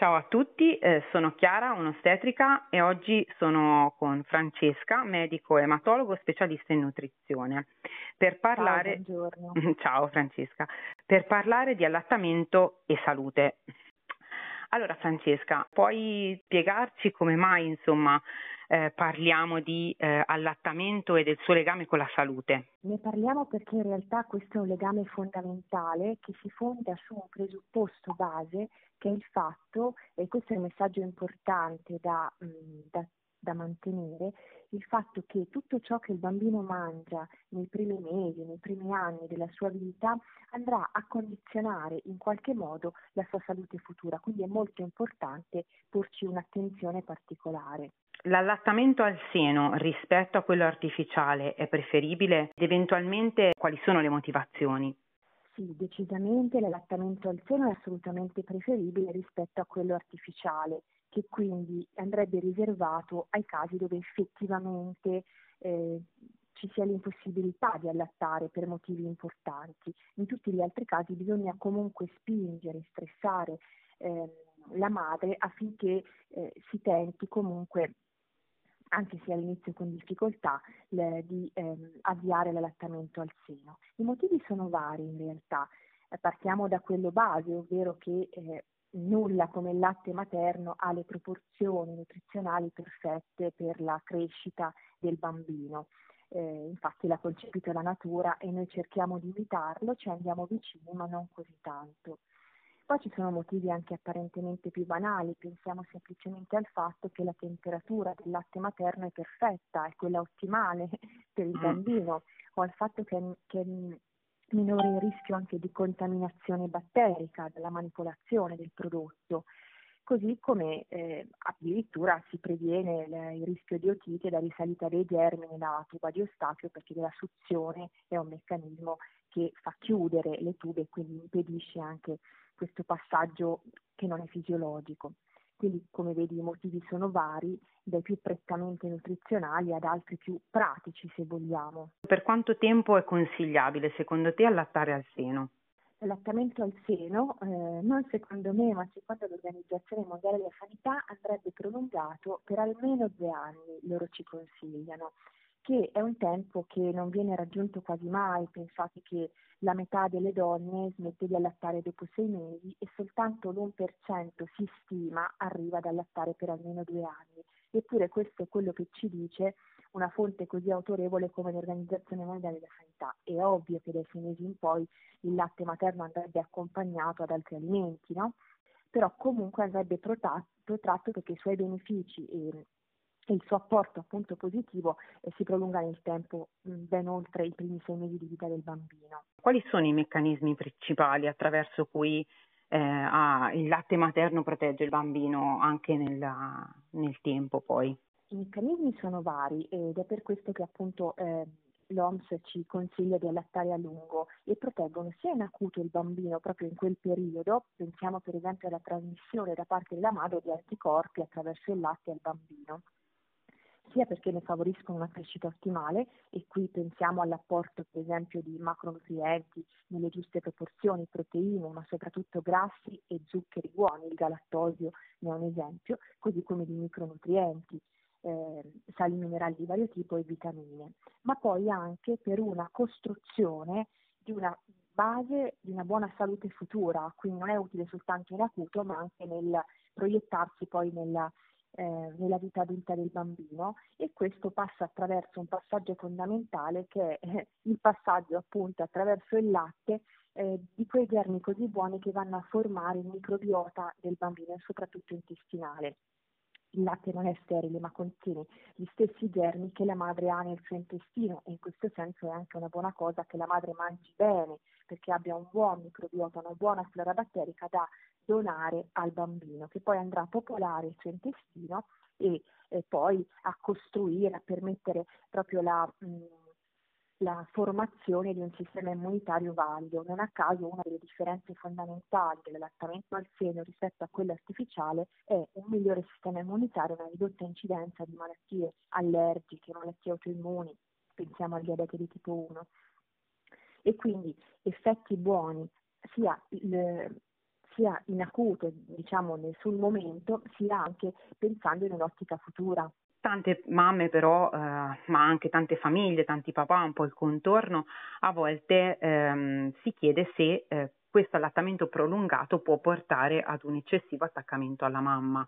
Ciao a tutti, eh, sono Chiara, un'ostetrica e oggi sono con Francesca, medico ematologo specialista in nutrizione, per parlare... Ciao, Ciao Francesca, per parlare di allattamento e salute. Allora Francesca, puoi spiegarci come mai insomma eh, parliamo di eh, allattamento e del suo legame con la salute? Ne parliamo perché in realtà questo è un legame fondamentale che si fonda su un presupposto base che è il fatto, e questo è un messaggio importante da, mm, da, da mantenere, il fatto che tutto ciò che il bambino mangia nei primi mesi, nei primi anni della sua vita andrà a condizionare in qualche modo la sua salute futura, quindi è molto importante porci un'attenzione particolare. L'allattamento al seno rispetto a quello artificiale è preferibile ed eventualmente quali sono le motivazioni? Sì, decisamente l'allattamento al seno è assolutamente preferibile rispetto a quello artificiale, che quindi andrebbe riservato ai casi dove effettivamente eh, ci sia l'impossibilità di allattare per motivi importanti. In tutti gli altri casi bisogna comunque spingere, stressare eh, la madre affinché eh, si tenti comunque anche se all'inizio con difficoltà, le, di ehm, avviare l'allattamento al seno. I motivi sono vari in realtà. Partiamo da quello base, ovvero che eh, nulla come il latte materno ha le proporzioni nutrizionali perfette per la crescita del bambino. Eh, infatti l'ha concepito la natura e noi cerchiamo di imitarlo, ci andiamo vicini ma non così tanto. Poi ci sono motivi anche apparentemente più banali, pensiamo semplicemente al fatto che la temperatura del latte materno è perfetta, è quella ottimale per il mm. bambino, o al fatto che, che minore il rischio anche di contaminazione batterica dalla manipolazione del prodotto così come eh, addirittura si previene il, il, rischio di otite da risalita dei germi nella tuba di Eustachio perché la suzione è un meccanismo che fa chiudere le tube e quindi impedisce anche questo passaggio che non è fisiologico. Quindi come vedi i motivi sono vari, dai più prettamente nutrizionali ad altri più pratici se vogliamo. Per quanto tempo è consigliabile secondo te allattare al seno? L'allattamento al seno, eh, non secondo me, ma secondo l'Organizzazione Mondiale della Sanità, andrebbe prolungato per almeno due anni, loro ci consigliano che è un tempo che non viene raggiunto quasi mai, pensate che la metà delle donne smette di allattare dopo sei mesi e soltanto l'1% si stima arriva ad allattare per almeno due anni. Eppure questo è quello che ci dice una fonte così autorevole come l'Organizzazione Mondiale della Sanità. È ovvio che dai sei mesi in poi il latte materno andrebbe accompagnato ad altri alimenti, no? Però comunque andrebbe protratto perché i suoi benefici e il suo apporto appunto positivo eh, si prolunga nel tempo mh, ben oltre i primi sei mesi di vita del bambino. Quali sono i meccanismi principali attraverso cui eh, ah, il latte materno protegge il bambino anche nella, nel tempo poi? I meccanismi sono vari ed è per questo che appunto eh, l'OMS ci consiglia di allattare a lungo e proteggono sia in acuto il bambino proprio in quel periodo, pensiamo per esempio alla trasmissione da parte della madre di anticorpi attraverso il latte al bambino sia perché ne favoriscono una crescita ottimale e qui pensiamo all'apporto per esempio di macronutrienti nelle giuste proporzioni, proteine, ma soprattutto grassi e zuccheri buoni, il galattosio ne è un esempio, così come di micronutrienti, eh, sali minerali di vario tipo e vitamine, ma poi anche per una costruzione di una base di una buona salute futura, quindi non è utile soltanto in acuto, ma anche nel proiettarsi poi nella eh, nella vita adulta del bambino e questo passa attraverso un passaggio fondamentale che è eh, il passaggio appunto attraverso il latte eh, di quei germi così buoni che vanno a formare il microbiota del bambino soprattutto intestinale. Il latte non è sterile ma contiene gli stessi germi che la madre ha nel suo intestino. E in questo senso è anche una buona cosa che la madre mangi bene perché abbia un buon microbiota, una buona flora batterica da donare al bambino, che poi andrà a popolare il suo intestino e, e poi a costruire, a permettere proprio la, mh, la formazione di un sistema immunitario valido. Non a caso una delle differenze fondamentali dell'allattamento al seno rispetto a quello artificiale è un migliore sistema immunitario, una ridotta incidenza di malattie allergiche, malattie autoimmuni, pensiamo al diabete di tipo 1. E quindi effetti buoni sia, il, sia in acuto, diciamo sul momento, sia anche pensando in un'ottica futura. Tante mamme però, eh, ma anche tante famiglie, tanti papà, un po' il contorno, a volte ehm, si chiede se eh, questo allattamento prolungato può portare ad un eccessivo attaccamento alla mamma.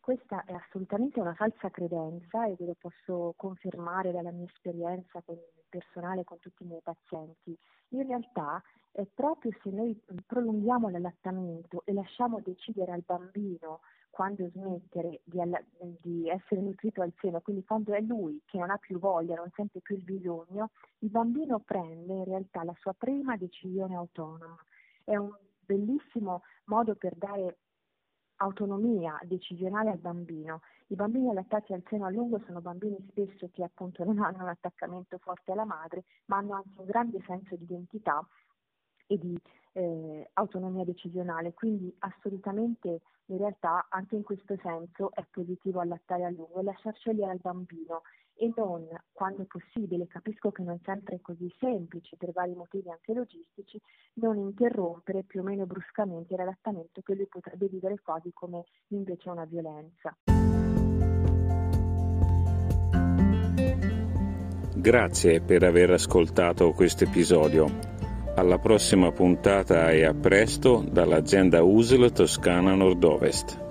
Questa è assolutamente una falsa credenza e ve lo posso confermare dalla mia esperienza con, personale con tutti i miei pazienti. In realtà è proprio se noi prolunghiamo l'allattamento e lasciamo decidere al bambino quando smettere di, alla- di, essere nutrito al seno, quindi quando è lui che non ha più voglia, non sente più il bisogno, il bambino prende in realtà la sua prima decisione autonoma. È un bellissimo modo per dare autonomia decisionale al bambino. I bambini allattati al seno a lungo sono bambini spesso che appunto non hanno un attaccamento forte alla madre, ma hanno anche un grande senso di identità e di eh, autonomia decisionale, quindi assolutamente in realtà anche in questo senso è positivo allattare a lungo e lasciar scegliere al bambino e non, quando è possibile, capisco che non sempre è così semplice per vari motivi anche logistici, non interrompere più o meno bruscamente l'allattamento che lui potrebbe vivere quasi come invece una violenza. Grazie per aver ascoltato questo episodio. Alla prossima puntata e a presto dall'azienda USL Toscana Nord-Ovest.